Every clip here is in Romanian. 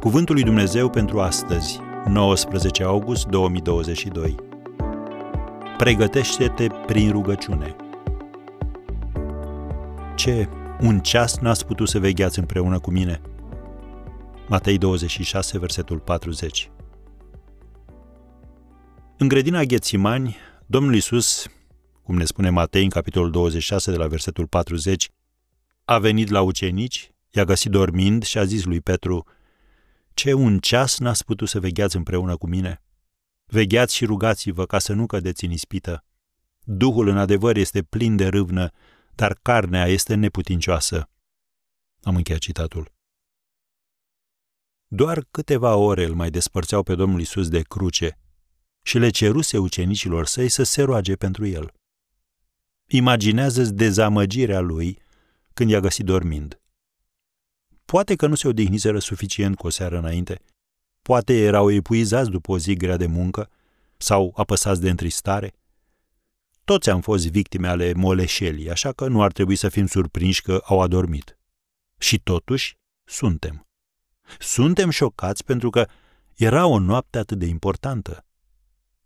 Cuvântul lui Dumnezeu pentru astăzi, 19 august 2022. Pregătește-te prin rugăciune. Ce, un ceas n-ați putut să vegheați împreună cu mine? Matei 26, versetul 40. În grădina Ghețimani, Domnul Isus, cum ne spune Matei în capitolul 26 de la versetul 40, a venit la ucenici, i-a găsit dormind și a zis lui Petru, Ce un ceas n-ați putut să vegheați împreună cu mine? Vegheați și rugați-vă ca să nu cădeți în ispită. Duhul în adevăr este plin de râvnă, dar carnea este neputincioasă. Am încheiat citatul. Doar câteva ore îl mai despărțeau pe Domnul Isus de cruce și le ceruse ucenicilor săi să se roage pentru el. Imaginează-ți dezamăgirea lui când i-a găsit dormind. Poate că nu se odihniseră suficient cu o seară înainte, poate erau epuizați după o zi grea de muncă sau apăsați de întristare. Toți am fost victime ale moleșelii, așa că nu ar trebui să fim surprinși că au adormit. Și totuși, suntem. Suntem șocați pentru că era o noapte atât de importantă.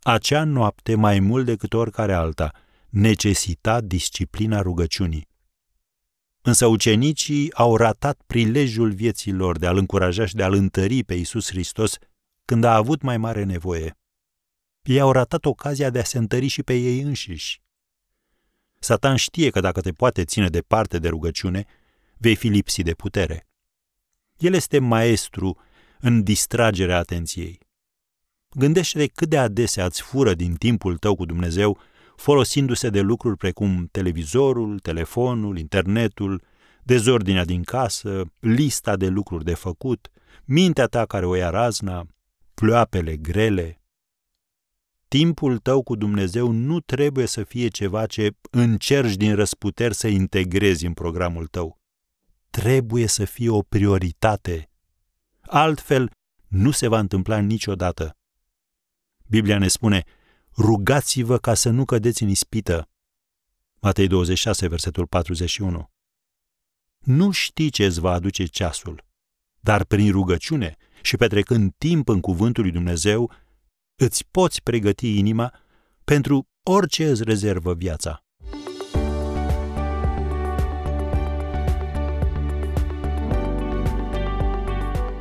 Acea noapte, mai mult decât oricare alta, necesita disciplina rugăciunii. Însă ucenicii au ratat prilejul vieții lor de a-L încuraja și de a-L întări pe Iisus Hristos când a avut mai mare nevoie. Ei au ratat ocazia de a se întări și pe ei înșiși. Satan știe că dacă te poate ține departe de rugăciune, vei fi lipsit de putere. El este maestru în distragerea atenției. Gândește-te cât de adesea îți fură din timpul tău cu Dumnezeu folosindu-se de lucruri precum televizorul, telefonul, internetul, dezordinea din casă, lista de lucruri de făcut, mintea ta care o ia razna, ploapele grele. Timpul tău cu Dumnezeu nu trebuie să fie ceva ce încerci din răsputeri să integrezi în programul tău. Trebuie să fie o prioritate. Altfel, nu se va întâmpla niciodată. Biblia ne spune, rugați-vă ca să nu cădeți în ispită. Matei 26, versetul 41. Nu știi ce îți va aduce ceasul, dar prin rugăciune și petrecând timp în cuvântul lui Dumnezeu, îți poți pregăti inima pentru orice îți rezervă viața.